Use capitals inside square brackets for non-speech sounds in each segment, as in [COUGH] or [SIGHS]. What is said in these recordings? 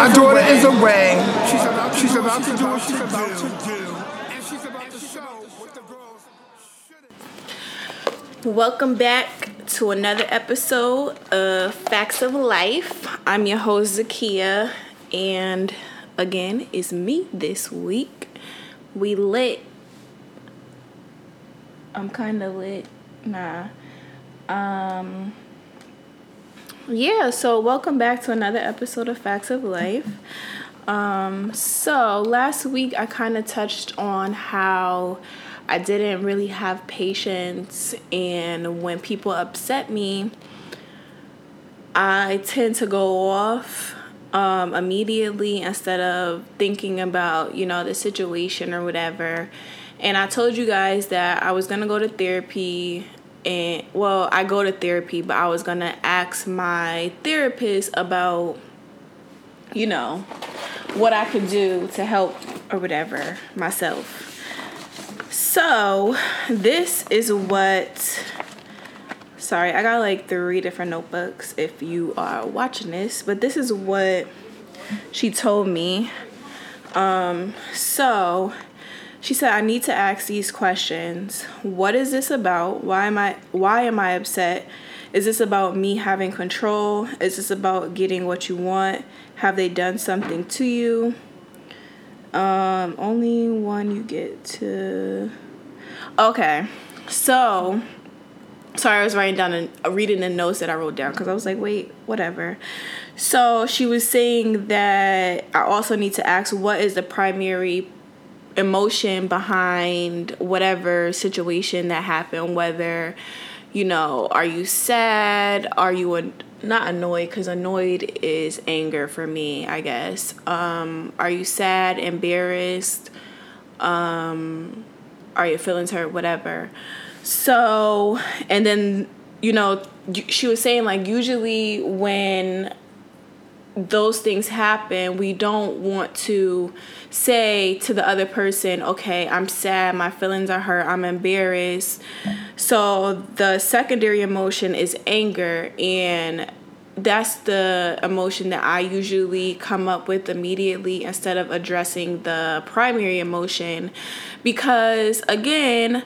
My daughter is away. She's about, she's about to do what she's about to do. And she's about to show what the girls shouldn't. Welcome back to another episode of Facts of Life. I'm your host Zakia, and again, it's me this week. We lit. I'm kind of lit. Nah. Um. Yeah. So welcome back to another episode of Facts of Life. Um. So last week I kind of touched on how. I didn't really have patience, and when people upset me, I tend to go off um, immediately instead of thinking about, you know, the situation or whatever. And I told you guys that I was gonna go to therapy, and well, I go to therapy, but I was gonna ask my therapist about, you know, what I could do to help or whatever myself. So, this is what. Sorry, I got like three different notebooks if you are watching this, but this is what she told me. Um, so, she said I need to ask these questions. What is this about? Why am I why am I upset? Is this about me having control? Is this about getting what you want? Have they done something to you? Um, only one you get to. Okay, so sorry, I was writing down and reading the notes that I wrote down because I was like, wait, whatever. So she was saying that I also need to ask what is the primary emotion behind whatever situation that happened, whether you know, are you sad? Are you an- not annoyed? Because annoyed is anger for me, I guess. Um, are you sad, embarrassed? Um, are your feelings hurt? Whatever. So, and then, you know, she was saying, like, usually when those things happen, we don't want to say to the other person, okay, I'm sad, my feelings are hurt, I'm embarrassed. So the secondary emotion is anger, and that's the emotion that I usually come up with immediately instead of addressing the primary emotion. Because again,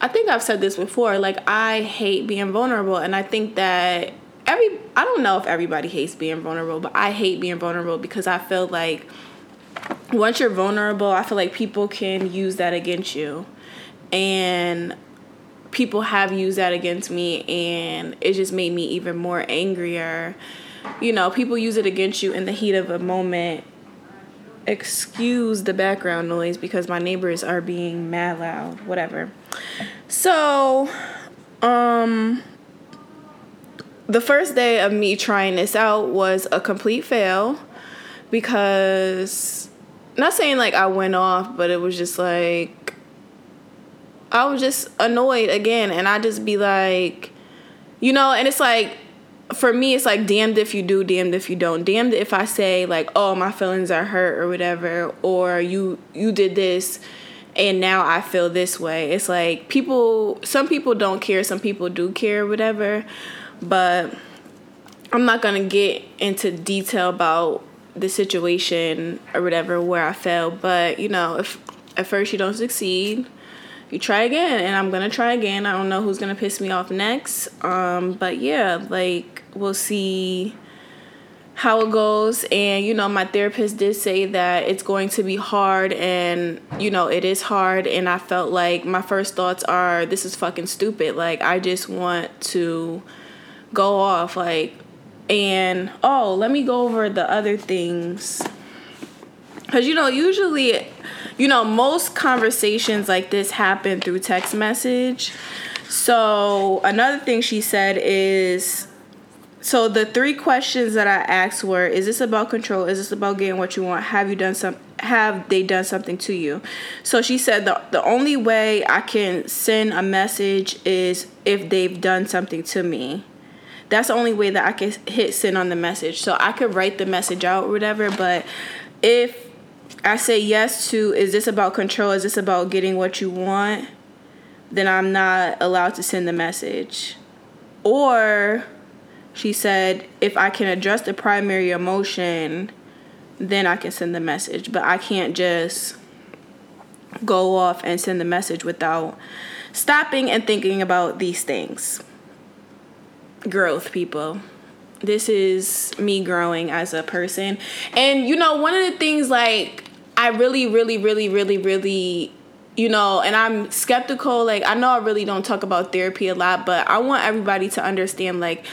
I think I've said this before, like, I hate being vulnerable, and I think that every I don't know if everybody hates being vulnerable, but I hate being vulnerable because I feel like once you're vulnerable, I feel like people can use that against you. And people have used that against me and it just made me even more angrier. You know, people use it against you in the heat of a moment. Excuse the background noise because my neighbors are being mad loud, whatever. So, um the first day of me trying this out was a complete fail because not saying like I went off, but it was just like I was just annoyed again and I just be like you know, and it's like for me it's like damned if you do, damned if you don't. Damned if I say like, "Oh, my feelings are hurt" or whatever, or you you did this and now I feel this way. It's like people some people don't care, some people do care whatever but I'm not gonna get into detail about the situation or whatever where I failed. But you know, if at first you don't succeed, you try again, and I'm gonna try again. I don't know who's gonna piss me off next. Um, but yeah, like we'll see how it goes and you know my therapist did say that it's going to be hard and you know it is hard and i felt like my first thoughts are this is fucking stupid like i just want to go off like and oh let me go over the other things. Because you know usually you know most conversations like this happen through text message. So another thing she said is so the three questions that i asked were is this about control? Is this about getting what you want? Have you done some have they done something to you? So she said the, the only way i can send a message is if they've done something to me that's the only way that I can hit send on the message. So I could write the message out or whatever, but if I say yes to is this about control, is this about getting what you want, then I'm not allowed to send the message. Or she said if I can address the primary emotion, then I can send the message. But I can't just go off and send the message without stopping and thinking about these things. Growth, people. This is me growing as a person. And you know, one of the things like I really, really, really, really, really you know, and I'm skeptical. Like, I know I really don't talk about therapy a lot, but I want everybody to understand, like,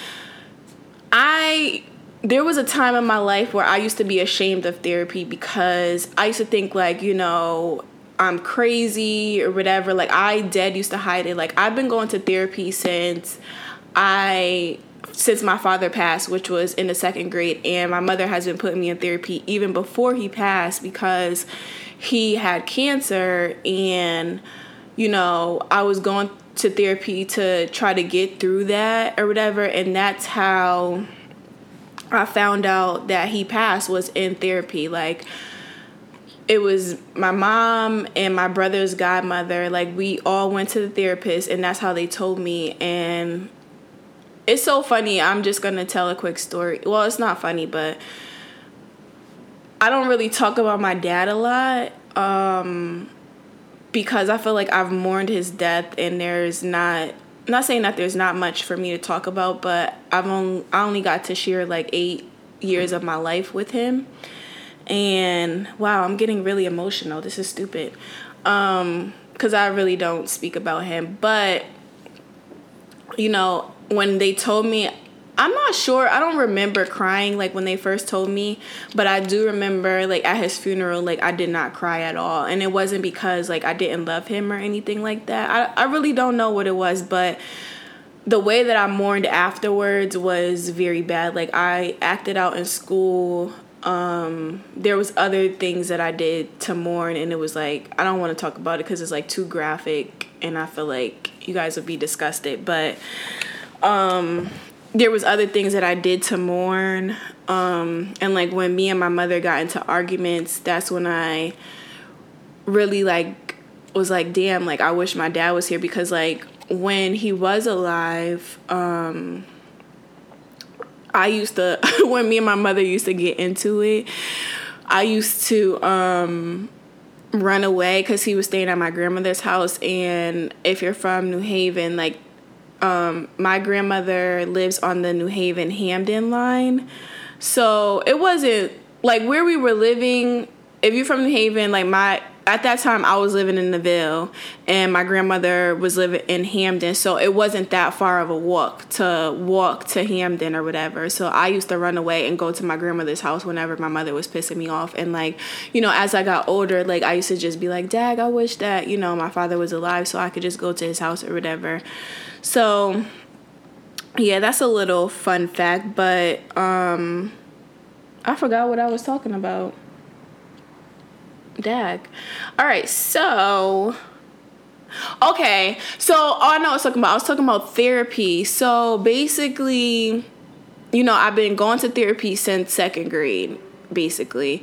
I there was a time in my life where I used to be ashamed of therapy because I used to think like, you know, I'm crazy or whatever. Like I dead used to hide it. Like I've been going to therapy since I since my father passed, which was in the second grade, and my mother has been putting me in therapy even before he passed because he had cancer and you know, I was going to therapy to try to get through that or whatever, and that's how I found out that he passed was in therapy. Like it was my mom and my brother's godmother. Like we all went to the therapist and that's how they told me and it's so funny. I'm just to tell a quick story. Well, it's not funny, but I don't really talk about my dad a lot. Um because I feel like I've mourned his death and there's not I'm not saying that there's not much for me to talk about, but I've only I only got to share like eight years of my life with him. And wow, I'm getting really emotional. This is stupid. Um, because I really don't speak about him. But you know, when they told me I'm not sure. I don't remember crying like when they first told me, but I do remember like at his funeral, like I did not cry at all. And it wasn't because like I didn't love him or anything like that. I, I really don't know what it was, but the way that I mourned afterwards was very bad. Like I acted out in school. Um, there was other things that I did to mourn, and it was like I don't want to talk about it because it's like too graphic, and I feel like you guys would be disgusted. But um, there was other things that I did to mourn. Um, and like when me and my mother got into arguments, that's when I really like was like, damn, like I wish my dad was here because like when he was alive, um, I used to [LAUGHS] when me and my mother used to get into it, I used to um run away because he was staying at my grandmother's house and if you're from new haven like um, my grandmother lives on the New Haven Hamden line. So it wasn't like where we were living. If you're from New Haven, like my at that time I was living in Newhallville and my grandmother was living in Hamden, so it wasn't that far of a walk to walk to Hamden or whatever. So I used to run away and go to my grandmother's house whenever my mother was pissing me off. And like, you know, as I got older, like I used to just be like, Dag, I wish that, you know, my father was alive so I could just go to his house or whatever. So yeah, that's a little fun fact, but um I forgot what I was talking about. Dag. All right, so okay, so all I know I was talking about. I was talking about therapy. So basically, you know, I've been going to therapy since second grade, basically,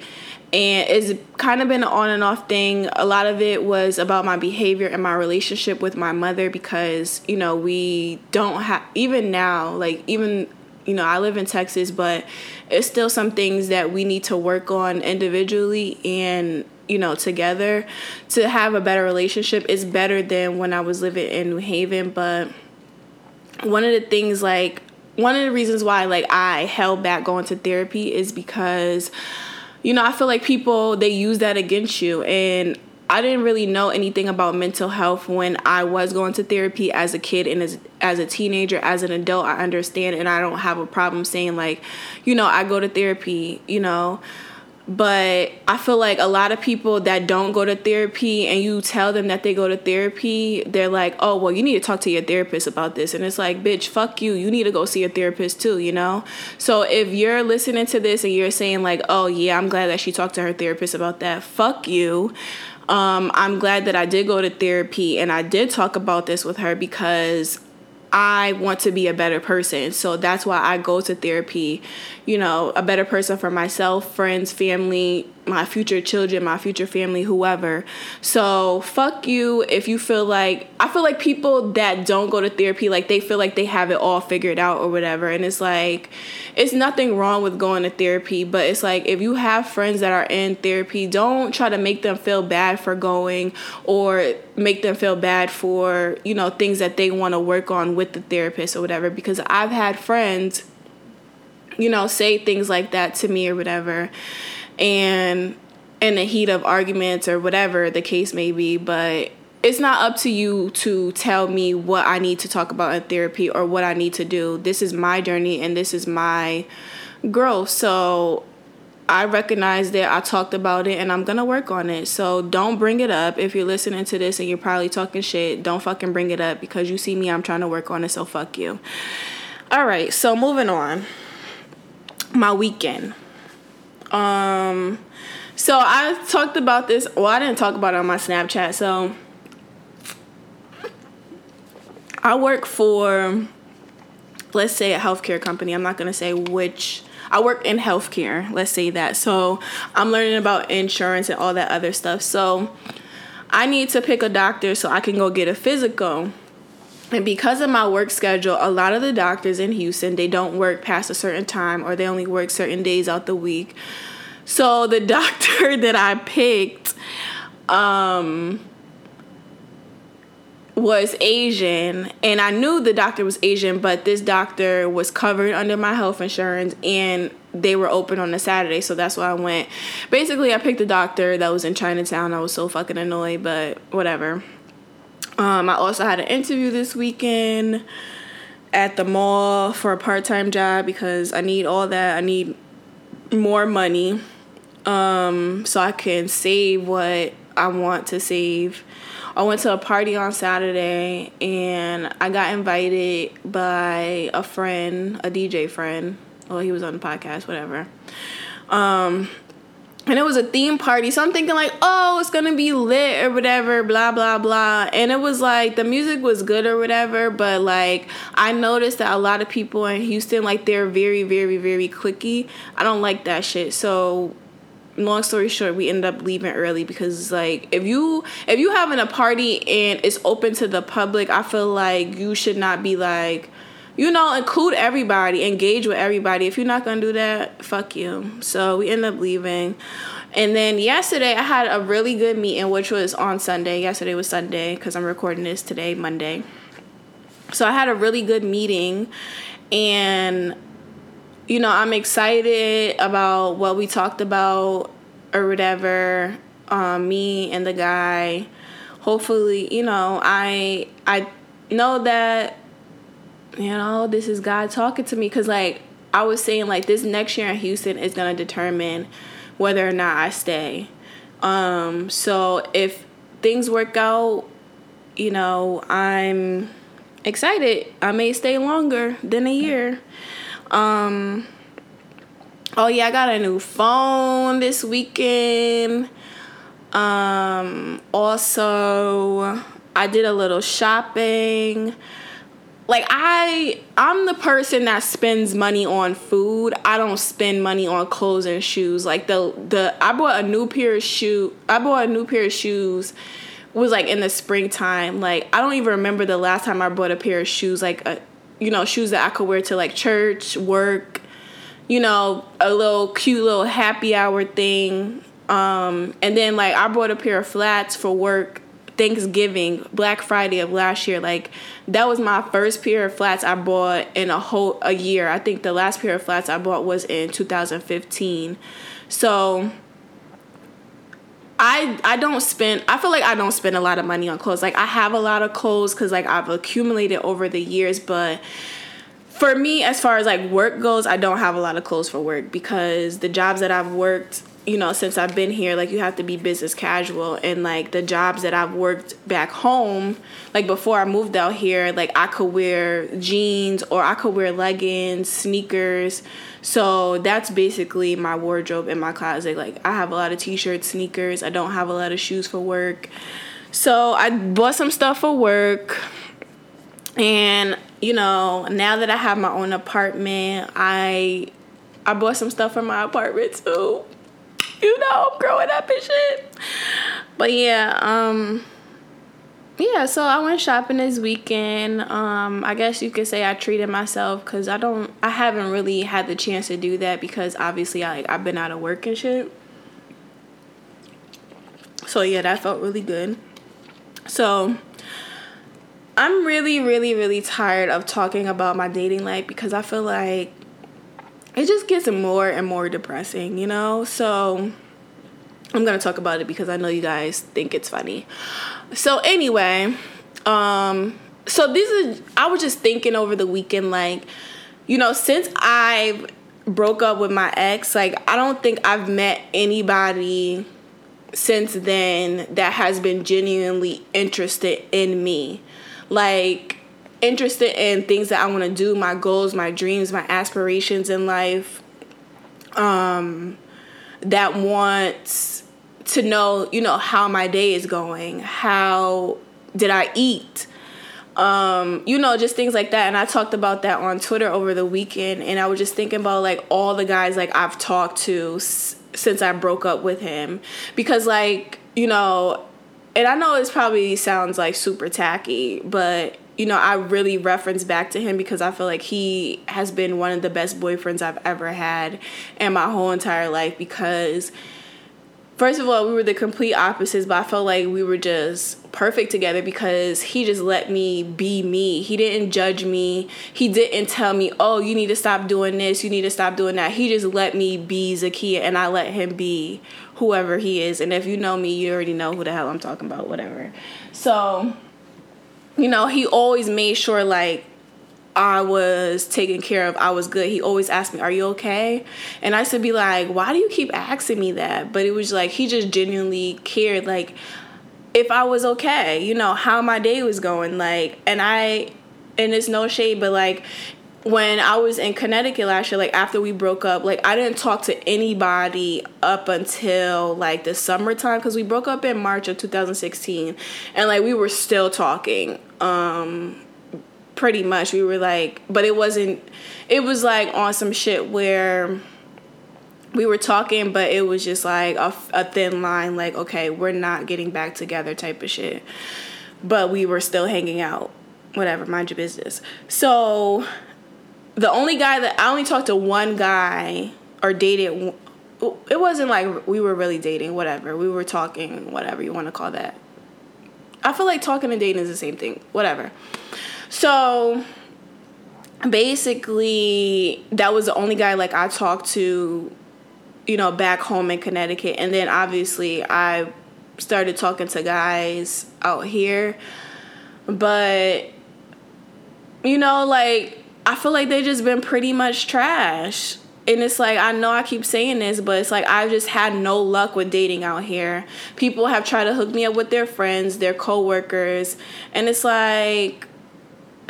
and it's kind of been an on and off thing. A lot of it was about my behavior and my relationship with my mother because, you know, we don't have, even now, like, even, you know, I live in Texas, but it's still some things that we need to work on individually and, you know, together to have a better relationship is better than when I was living in New Haven. But one of the things, like, one of the reasons why, like, I held back going to therapy is because you know, I feel like people they use that against you. And I didn't really know anything about mental health when I was going to therapy as a kid and as as a teenager, as an adult, I understand and I don't have a problem saying like, you know, I go to therapy, you know, but I feel like a lot of people that don't go to therapy and you tell them that they go to therapy, they're like, oh, well, you need to talk to your therapist about this. And it's like, bitch, fuck you. You need to go see a therapist too, you know? So if you're listening to this and you're saying, like, oh, yeah, I'm glad that she talked to her therapist about that, fuck you. Um, I'm glad that I did go to therapy and I did talk about this with her because I want to be a better person. So that's why I go to therapy, you know, a better person for myself, friends, family, my future children, my future family, whoever. So fuck you if you feel like I feel like people that don't go to therapy like they feel like they have it all figured out or whatever. And it's like it's nothing wrong with going to therapy, but it's like if you have friends that are in therapy, don't try to make them feel bad for going or make them feel bad for, you know, things that they want to work on with the therapist or whatever. Because I've had friends you know, say things like that to me or whatever and in the heat of arguments or whatever the case may be, but it's not up to you to tell me what I need to talk about in therapy or what I need to do. This is my journey and this is my growth. So I recognize that I talked about it and I'm gonna work on it. So don't bring it up. If you're listening to this and you're probably talking shit, don't fucking bring it up because you see me, I'm trying to work on it, so fuck you. All right, so moving on. My weekend. Um, so I talked about this. Well, I didn't talk about it on my Snapchat. So I work for, let's say, a healthcare company. I'm not gonna say which. I work in healthcare. Let's say that. So I'm learning about insurance and all that other stuff. So I need to pick a doctor so I can go get a physical. And because of my work schedule, a lot of the doctors in Houston, they don't work past a certain time or they only work certain days out the week. So the [LAUGHS] doctor that I picked um, was Asian, and I knew the doctor was Asian, but this doctor was covered under my health insurance and they were open on a Saturday, so that's why I went. Basically, I picked a doctor that was in Chinatown. I was so fucking annoyed, but whatever. Um, I also had an interview this weekend at the mall for a part time job because I need all that. I need more money um, so I can save what I want to save. I went to a party on Saturday and I got invited by a friend, a DJ friend. Well, he was on the podcast, whatever. Um, and it was a theme party. So I'm thinking like, oh, it's gonna be lit or whatever, blah blah blah. And it was like the music was good or whatever, but like I noticed that a lot of people in Houston like they're very very very clicky. I don't like that shit. So long story short, we ended up leaving early because like if you if you having a party and it's open to the public, I feel like you should not be like you know, include everybody, engage with everybody. If you're not gonna do that, fuck you. So we end up leaving. And then yesterday I had a really good meeting, which was on Sunday. Yesterday was Sunday because I'm recording this today, Monday. So I had a really good meeting and you know, I'm excited about what we talked about or whatever. Um, me and the guy. Hopefully, you know, I I know that you know this is God talking to me because like I was saying like this next year in Houston is gonna determine whether or not I stay. Um, so if things work out, you know, I'm excited. I may stay longer than a year. Um, oh yeah, I got a new phone this weekend. Um, also, I did a little shopping. Like I, I'm the person that spends money on food. I don't spend money on clothes and shoes. Like the the I bought a new pair of shoe. I bought a new pair of shoes was like in the springtime. Like I don't even remember the last time I bought a pair of shoes. Like a you know, shoes that I could wear to like church, work, you know, a little cute little happy hour thing. Um, and then like I bought a pair of flats for work Thanksgiving, Black Friday of last year. Like that was my first pair of flats I bought in a whole a year. I think the last pair of flats I bought was in 2015. So I I don't spend I feel like I don't spend a lot of money on clothes. Like I have a lot of clothes cuz like I've accumulated over the years, but for me as far as like work goes, I don't have a lot of clothes for work because the jobs that I've worked you know, since I've been here, like you have to be business casual. And like the jobs that I've worked back home, like before I moved out here, like I could wear jeans or I could wear leggings, sneakers. So that's basically my wardrobe in my closet. Like I have a lot of t shirts, sneakers. I don't have a lot of shoes for work. So I bought some stuff for work. And, you know, now that I have my own apartment, I I bought some stuff for my apartment too [LAUGHS] you know, growing up and shit. But yeah, um, yeah, so I went shopping this weekend. Um, I guess you could say I treated myself because I don't, I haven't really had the chance to do that because obviously I I've been out of work and shit. So yeah, that felt really good. So I'm really, really, really tired of talking about my dating life because I feel like it just gets more and more depressing, you know? So I'm gonna talk about it because I know you guys think it's funny. So anyway, um, so this is I was just thinking over the weekend, like, you know, since I broke up with my ex, like I don't think I've met anybody since then that has been genuinely interested in me. Like interested in things that I want to do, my goals, my dreams, my aspirations in life. Um that wants to know, you know, how my day is going, how did I eat? Um, you know, just things like that. And I talked about that on Twitter over the weekend, and I was just thinking about like all the guys like I've talked to s- since I broke up with him, because like you know, and I know this probably sounds like super tacky, but you know, I really reference back to him because I feel like he has been one of the best boyfriends I've ever had in my whole entire life because first of all, we were the complete opposites, but I felt like we were just perfect together because he just let me be me. He didn't judge me. He didn't tell me, oh, you need to stop doing this, you need to stop doing that. He just let me be Zakia and I let him be whoever he is. And if you know me, you already know who the hell I'm talking about, whatever. So, you know, he always made sure like I was taken care of, I was good. He always asked me, Are you okay? And I used to be like, Why do you keep asking me that? But it was like, he just genuinely cared, like, if I was okay, you know, how my day was going. Like, and I, and it's no shade, but like, when I was in Connecticut last year, like after we broke up, like I didn't talk to anybody up until like the summertime because we broke up in March of 2016, and like we were still talking. Um, pretty much we were like but it wasn't it was like on some shit where we were talking but it was just like a, a thin line like okay we're not getting back together type of shit but we were still hanging out whatever mind your business so the only guy that i only talked to one guy or dated it wasn't like we were really dating whatever we were talking whatever you want to call that i feel like talking and dating is the same thing whatever so basically, that was the only guy like I talked to, you know, back home in Connecticut. And then obviously I started talking to guys out here. But, you know, like, I feel like they just been pretty much trash. And it's like, I know I keep saying this, but it's like, I've just had no luck with dating out here. People have tried to hook me up with their friends, their coworkers. And it's like,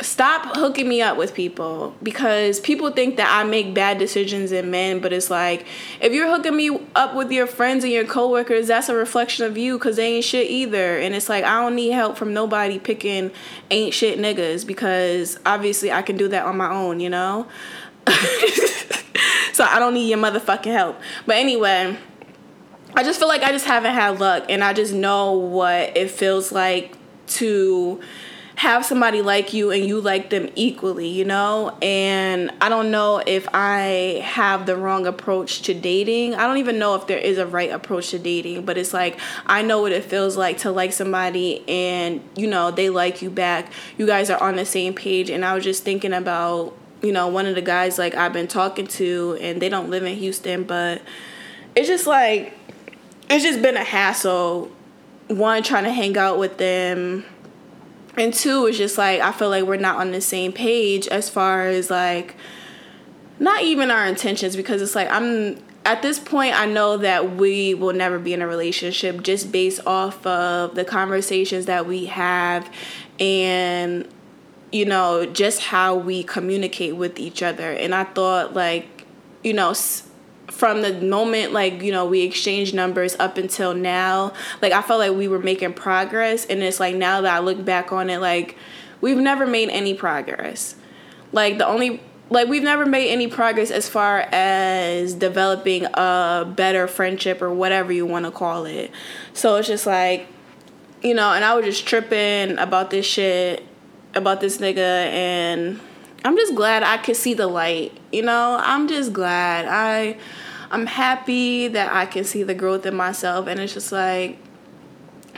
stop hooking me up with people because people think that I make bad decisions in men, but it's like if you're hooking me up with your friends and your coworkers, that's a reflection of you because they ain't shit either. And it's like I don't need help from nobody picking ain't shit niggas because obviously I can do that on my own, you know? [LAUGHS] so I don't need your motherfucking help. But anyway, I just feel like I just haven't had luck and I just know what it feels like to have somebody like you and you like them equally, you know? And I don't know if I have the wrong approach to dating. I don't even know if there is a right approach to dating, but it's like I know what it feels like to like somebody and, you know, they like you back. You guys are on the same page. And I was just thinking about, you know, one of the guys like I've been talking to and they don't live in Houston, but it's just like, it's just been a hassle. One, trying to hang out with them and two is just like I feel like we're not on the same page as far as like not even our intentions because it's like I'm at this point I know that we will never be in a relationship just based off of the conversations that we have and you know just how we communicate with each other. And I thought like you know from the moment like you know we exchanged numbers up until now like i felt like we were making progress and it's like now that i look back on it like we've never made any progress like the only like we've never made any progress as far as developing a better friendship or whatever you want to call it. So it's just like, you know, and I was just tripping about this shit, about this nigga, and I'm just glad I could see the light. You know, I'm just glad I, I'm happy that I can see the growth in myself, and it's just like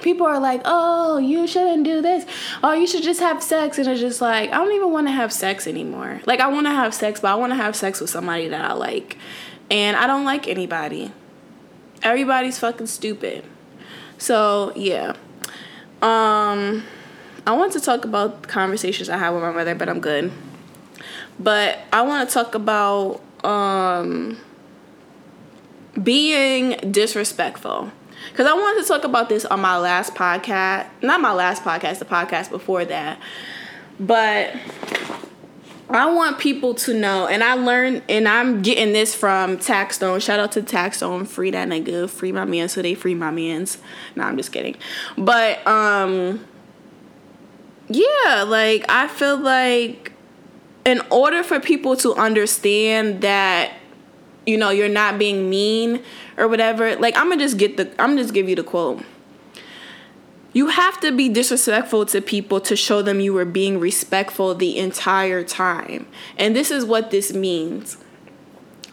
people are like, oh, you shouldn't do this. Oh, you should just have sex. And it's just like, I don't even want to have sex anymore. Like, I want to have sex, but I want to have sex with somebody that I like. And I don't like anybody. Everybody's fucking stupid. So, yeah. Um, I want to talk about conversations I had with my mother, but I'm good. But I want to talk about um, being disrespectful because I wanted to talk about this on my last podcast, not my last podcast, the podcast before that. But I want people to know, and I learned, and I'm getting this from Taxstone. Shout out to Taxstone, free that nigga, free my man, so they free my mans. No, I'm just kidding. But um, yeah, like I feel like in order for people to understand that you know you're not being mean or whatever like i'm gonna just get the i'm gonna just give you the quote. You have to be disrespectful to people to show them you were being respectful the entire time. And this is what this means.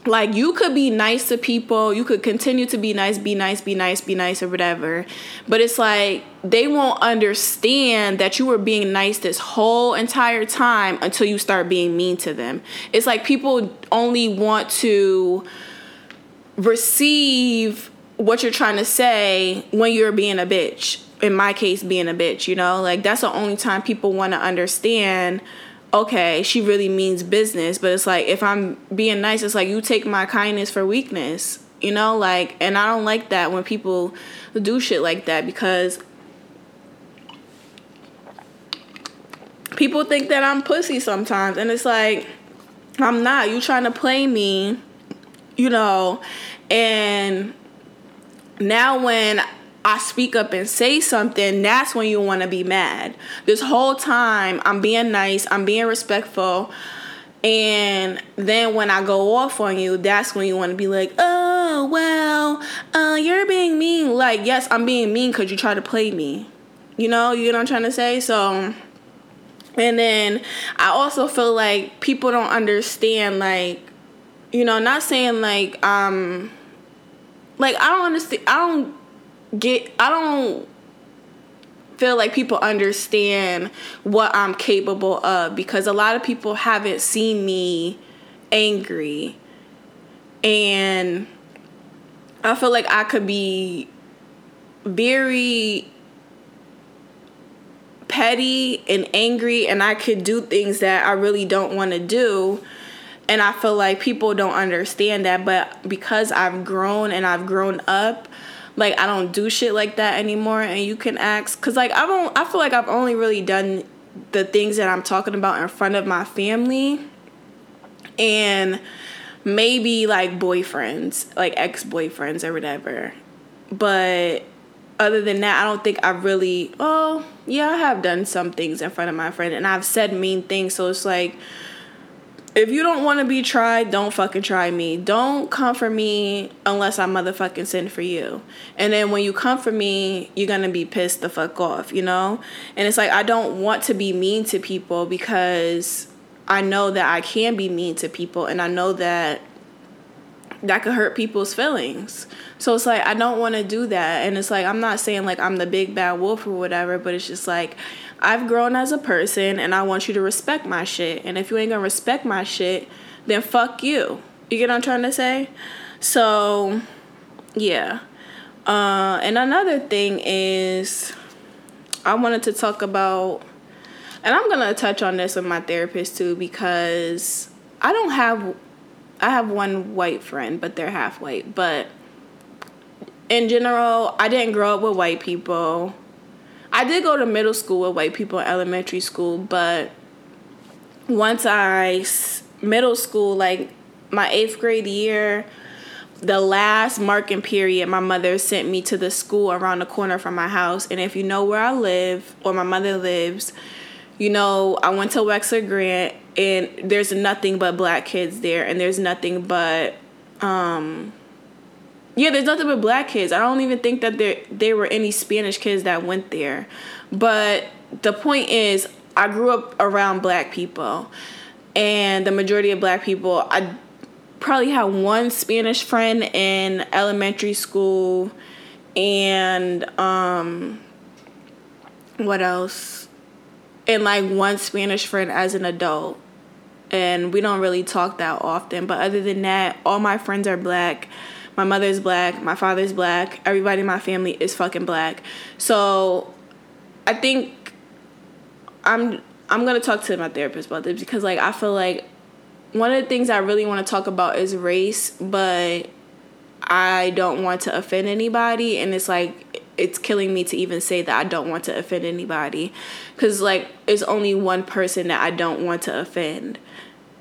Like you could be nice to people you could continue to be nice be nice be nice be nice or whatever but it's like they won't understand that you were being nice this whole entire time until you start being mean to them. It's like people only want to receive what you're trying to say when you're being a bitch. In my case being a bitch you know? Like that's the only time people want to understand okay, she really means business, but it's like if I'm being nice, it's like you take my kindness for weakness, you know, like and I don't like that when people do shit like that because people think that I'm pussy sometimes and it's like I'm not. You trying to play me, you know, and now when I speak up and say something, that's when you want to be mad. This whole time, I'm being nice, I'm being respectful. And then when I go off on you, that's when you want to be like, oh, well, uh, you're being mean. Like, yes, I'm being mean because you try to play me. You know, you know what I'm trying to say? So, and then I also feel like people don't understand, like, you know, not saying like, um, like, I don't understand, I don't get I don't feel like people understand what I'm capable of because a lot of people haven't seen me angry. And I feel like I could be very petty and angry and I could do things that I really don't want to do and I feel like people don't understand that but because I've grown and I've grown up like I don't do shit like that anymore and you can ask cuz like I don't I feel like I've only really done the things that I'm talking about in front of my family and maybe like boyfriends, like ex-boyfriends or whatever. But other than that, I don't think I really oh, yeah, I have done some things in front of my friend and I've said mean things so it's like if you don't want to be tried, don't fucking try me. Don't come for me unless I motherfucking send for you. And then when you come for me, you're gonna be pissed the fuck off, you know? And it's like I don't want to be mean to people because I know that I can be mean to people and I know that that could hurt people's feelings. So it's like I don't want to do that. And it's like I'm not saying like I'm the big bad wolf or whatever, but it's just like I've grown as a person and I want you to respect my shit. And if you ain't gonna respect my shit, then fuck you. You get what I'm trying to say? So, yeah. Uh, and another thing is, I wanted to talk about, and I'm gonna touch on this with my therapist too because I don't have, I have one white friend, but they're half white. But in general, I didn't grow up with white people. I did go to middle school with white people in elementary school, but once I middle school, like my eighth grade year, the last marking period, my mother sent me to the school around the corner from my house. And if you know where I live or my mother lives, you know, I went to Wexler Grant and there's nothing but black kids there and there's nothing but um yeah, there's nothing but black kids. I don't even think that there there were any Spanish kids that went there. But the point is I grew up around black people and the majority of black people I probably had one Spanish friend in elementary school and um what else? And like one Spanish friend as an adult. And we don't really talk that often, but other than that, all my friends are black. My mother's black, my father's black, everybody in my family is fucking black. So I think I'm I'm gonna talk to my therapist about this because like I feel like one of the things I really want to talk about is race, but I don't want to offend anybody, and it's like it's killing me to even say that I don't want to offend anybody, because like it's only one person that I don't want to offend.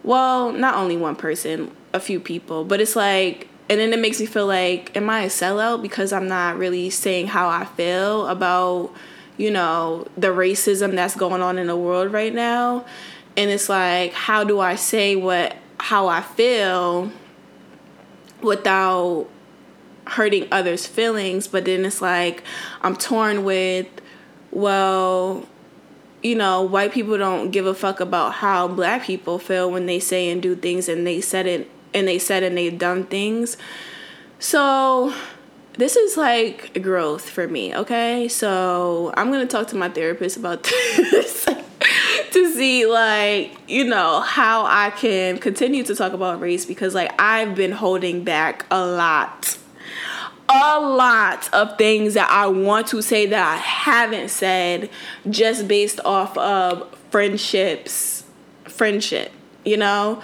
Well, not only one person, a few people, but it's like, and then it makes me feel like, am I a sellout because I'm not really saying how I feel about, you know, the racism that's going on in the world right now? and it's like how do i say what how i feel without hurting others feelings but then it's like i'm torn with well you know white people don't give a fuck about how black people feel when they say and do things and they said it and they said and they've done things. So this is like growth for me okay? So i'm gonna talk to my therapist about [LAUGHS] this to see like you know how I can continue to talk about race because like I've been holding back a lot a lot of things that I want to say that I haven't said just based off of friendships friendship you know?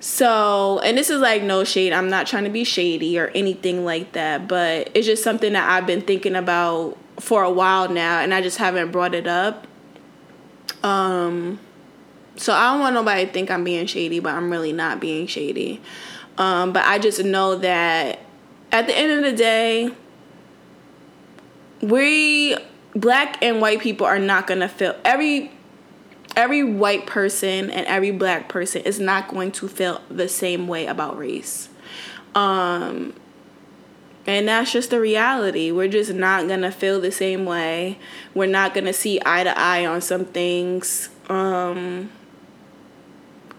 So and this is like no shade. I'm not trying to be shady or anything like that but it's just something that I've been thinking about for a while now and I just haven't brought it up. Um, so I don't want nobody to think I'm being shady, but I'm really not being shady. Um, but I just know that at the end of the day, we black and white people are not gonna feel every every white person and every black person is not going to feel the same way about race. Um, and that's just the reality. We're just not going to feel the same way. We're not going to see eye to eye on some things. Um,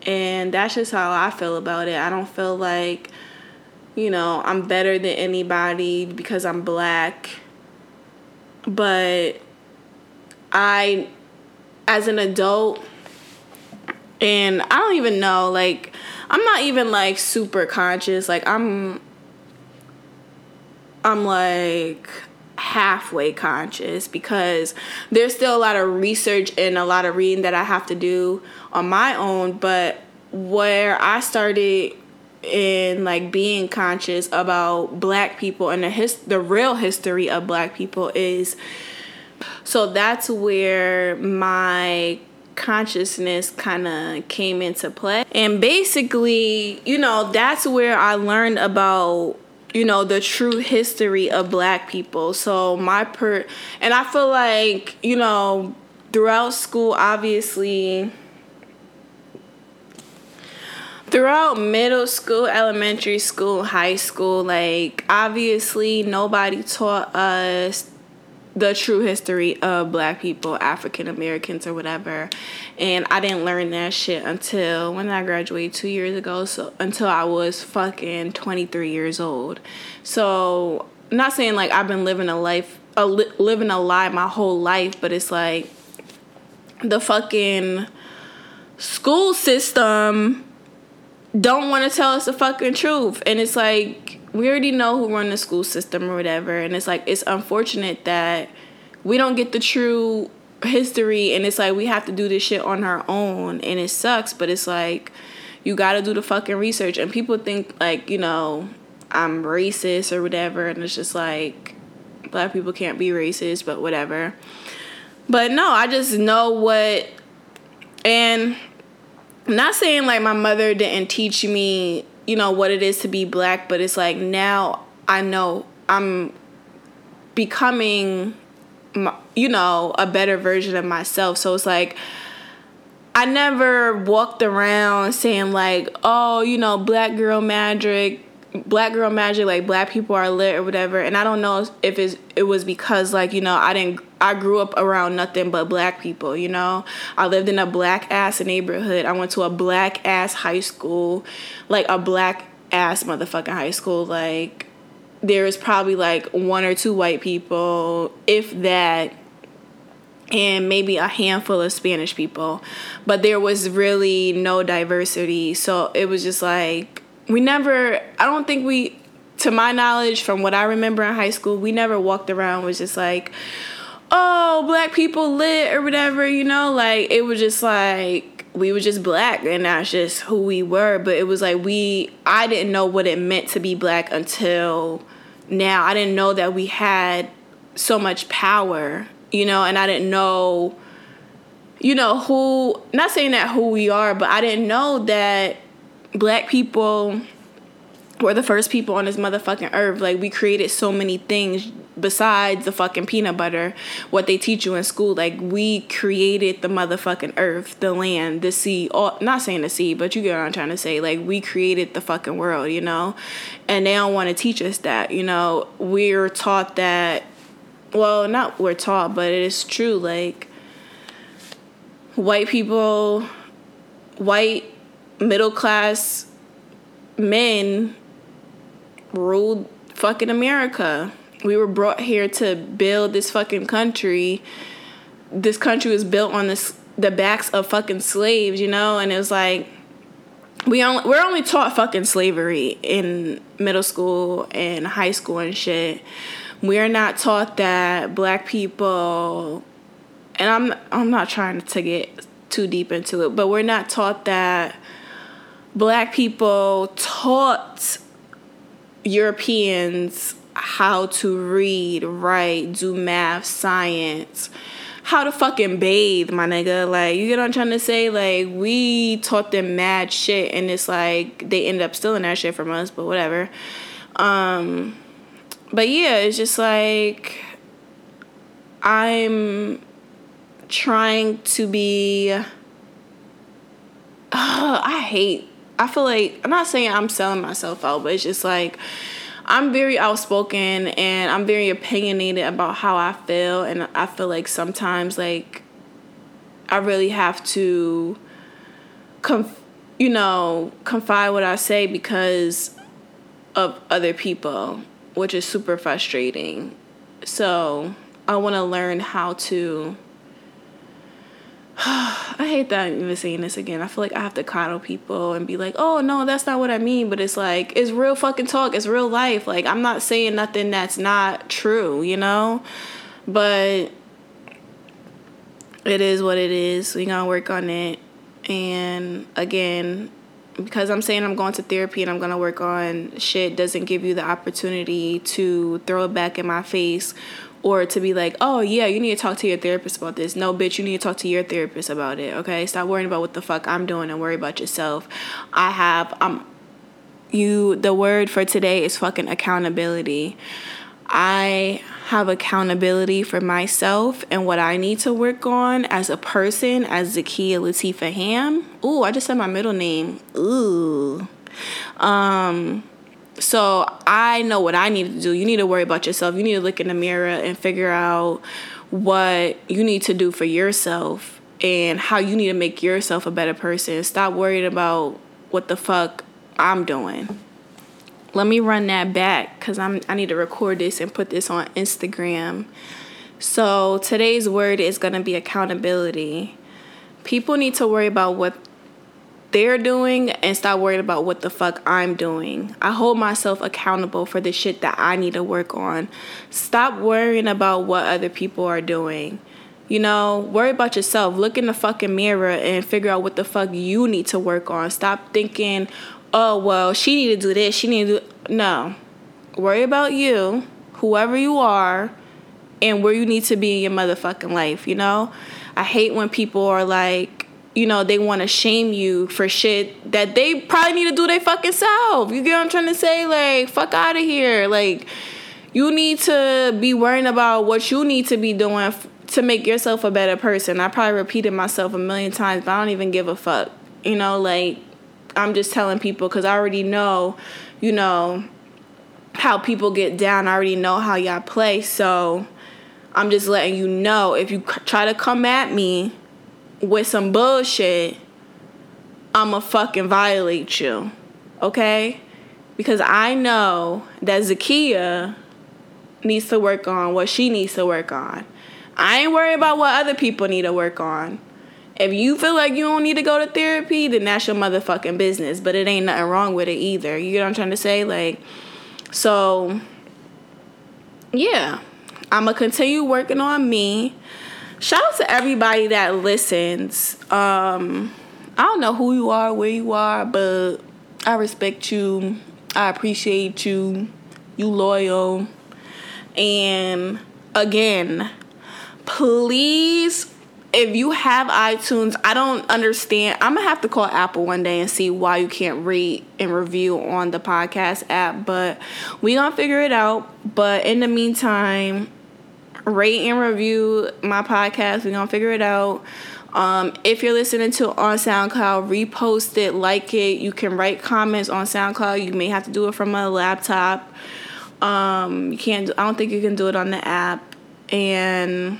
and that's just how I feel about it. I don't feel like, you know, I'm better than anybody because I'm black. But I, as an adult, and I don't even know, like, I'm not even like super conscious. Like, I'm I'm like halfway conscious because there's still a lot of research and a lot of reading that I have to do on my own. But where I started in like being conscious about black people and the his the real history of black people is so that's where my consciousness kind of came into play. And basically you know that's where i learned about you know the true history of black people. So my per and i feel like you know throughout school obviously throughout middle school elementary school high school like obviously nobody taught us the true history of black people, African Americans or whatever. And I didn't learn that shit until when I graduated 2 years ago, so until I was fucking 23 years old. So, I'm not saying like I've been living a life a li- living a lie my whole life, but it's like the fucking school system don't want to tell us the fucking truth. And it's like we already know who run the school system or whatever. And it's like it's unfortunate that we don't get the true history. And it's like we have to do this shit on our own. And it sucks but it's like you got to do the fucking research. And people think like you know I'm racist or whatever. And it's just like black people can't be racist but whatever. But no I just know what and not saying like my mother didn't teach me you know what it is to be black but it's like now i know i'm becoming you know a better version of myself so it's like I never walked around saying like, oh, you know, black girl magic, black girl magic, like black people are lit or whatever. And I don't know if it's, it was because like, you know, I didn't, I grew up around nothing but black people, you know? I lived in a black ass neighborhood. I went to a black ass high school, like a black ass motherfucking high school. Like, there was probably like one or two white people, if that and maybe a handful of Spanish people, but there was really no diversity. So it was just like we never. I don't think we, to my knowledge, from what I remember in high school, we never walked around was just like, oh, black people lit or whatever. You know, like it was just like we were just black and that's just who we were. But it was like we. I didn't know what it meant to be black until now. I didn't know that we had so much power you know, and I didn't know, you know, who, not saying that who we are, but I didn't know that black people were the first people on this motherfucking earth. Like, we created so many things besides the fucking peanut butter, what they teach you in school. Like, we created the motherfucking earth, the land, the sea. All, not saying the sea, but you get what I'm trying to say. Like, we created the fucking world, you know? And they don't want to teach us that, you know? We're taught that well, not we're taught, but it is true. Like, white people, white middle class men ruled fucking America. We were brought here to build this fucking country. This country was built on this the backs of fucking slaves, you know, and it was like we only we're only taught fucking slavery in middle school and high school and shit we're not taught that black people and I'm I'm not trying to get too deep into it, but we're not taught that black people taught Europeans how to read, write, do math, science, how to fucking bathe, my nigga. Like, you get what I'm trying to say? Like, we taught them mad shit, and it's like they end up stealing that shit from us, but whatever. Um, but yeah, it's just like I'm trying to be. Uh, [SIGHS] I hate. I feel like I'm not saying I'm selling myself out, but it's just like I'm very outspoken and I'm very opinionated about how I feel, and I feel like sometimes like I really have to, conf- you know, confide what I say because of other people which is super frustrating. So I want to learn how to. [SIGHS] I hate that I'm even saying this again. I feel like I have to coddle people and be like, oh, no, that's not what I mean. But it's like, it's real fucking talk. It's real life. Like, I'm not saying nothing that's not true, you know? But it is what it is. We gotta work on it. And again, because I'm saying I'm going to therapy and I'm to work on shit doesn't give you the opportunity to throw it back in my face or to be like, oh yeah, you need to talk to your therapist about this. No, bitch, you need to talk to your therapist about it. Okay, stop worrying about what the fuck I'm doing and worry about yourself. I have um, you. The word for today is fucking accountability. I have accountability for myself and what I need to work on as a person, as Zakia Latifa Ham. Ooh, I just said my middle name. Ooh. Um, so I know what I need to do. You need to worry about yourself. You need to look in the mirror and figure out what you need to do for yourself and how you need to make yourself a better person. Stop worrying about what the fuck I'm doing let me run that back because I'm I need to record this and put this on Instagram. So today's word is gonna be accountability. People need to worry about what they're doing and stop worrying about what the fuck I'm doing. I hold myself accountable for the shit that I need to work on. Stop worrying about what other people are doing. You know, worry about yourself. Look in the fucking mirror and figure out what the fuck you need to work on. Stop thinking, oh well she need to do this she need to do no worry about you whoever you are and where you need to be in your motherfucking life you know i hate when people are like you know they want to shame you for shit that they probably need to do their fucking self you get what i'm trying to say like fuck out of here like you need to be worrying about what you need to be doing to make yourself a better person. I probably repeated myself a million times, but I don't even give a fuck. You know, like I'm just telling people because I already know, you know, how people get down. I already know how y'all play. So I'm just letting you know if you try to come at me with some bullshit, I'ma fucking violate you. Okay? Because I know that Zakia needs to work on what she needs to work on. I ain't worried about what other people need to work on. If you feel like you don't need to go to therapy, then that's your motherfucking business. But it ain't nothing wrong with it either. You get what I'm trying to say? Like, so, yeah. I'm going to continue working on me. Shout out to everybody that listens. Um, I don't know who you are, where you are, but I respect you. I appreciate you. You loyal. And again, please if you have iTunes, I don't understand. I'm gonna have to call Apple one day and see why you can't rate and review on the podcast app, but we gonna figure it out. But in the meantime, rate and review my podcast. We're gonna figure it out. Um, if you're listening to on SoundCloud, repost it, like it. You can write comments on SoundCloud. You may have to do it from a laptop. Um, you can't. I don't think you can do it on the app. And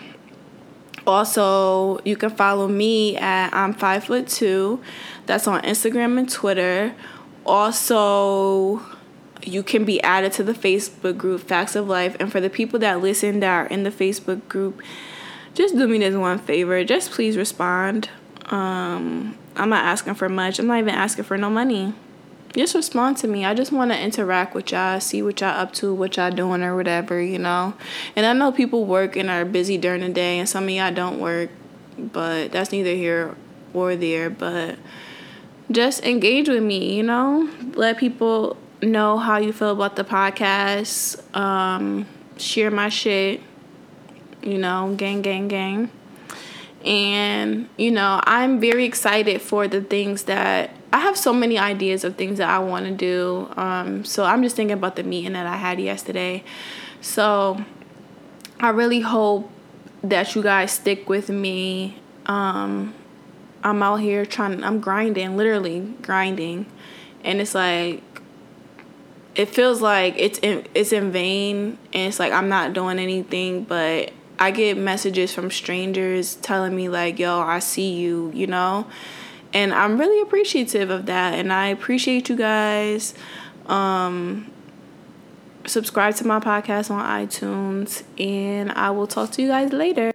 also, you can follow me at I'm five foot two. That's on Instagram and Twitter. Also, you can be added to the Facebook group Facts of Life. And for the people that listen that are in the Facebook group, just do me this one favor. Just please respond. Um, I'm not asking for much. I'm not even asking for no money just respond to me. I just want to interact with y'all, see what y'all up to, what y'all doing or whatever, you know. And I know people work and are busy during the day, and some of y'all don't work, but that's neither here or there. But just engage with me, you know. Let people know how you feel about the podcast. Um, share my shit, you know, gang, gang, gang. And, you know, I'm very excited for the things that I have so many ideas of things that I want to do. Um, so I'm just thinking about the meeting that I had yesterday. So I really hope that you guys stick with me. Um, I'm out here trying, I'm grinding, literally grinding. And it's like, it feels like it's in, it's in vain and it's like I'm not doing anything, but I get messages from strangers telling me like, "Yo, I see you," you know? and I'm really appreciative of that. And I appreciate you guys. Um, subscribe to my podcast on iTunes, and I will talk to you guys later.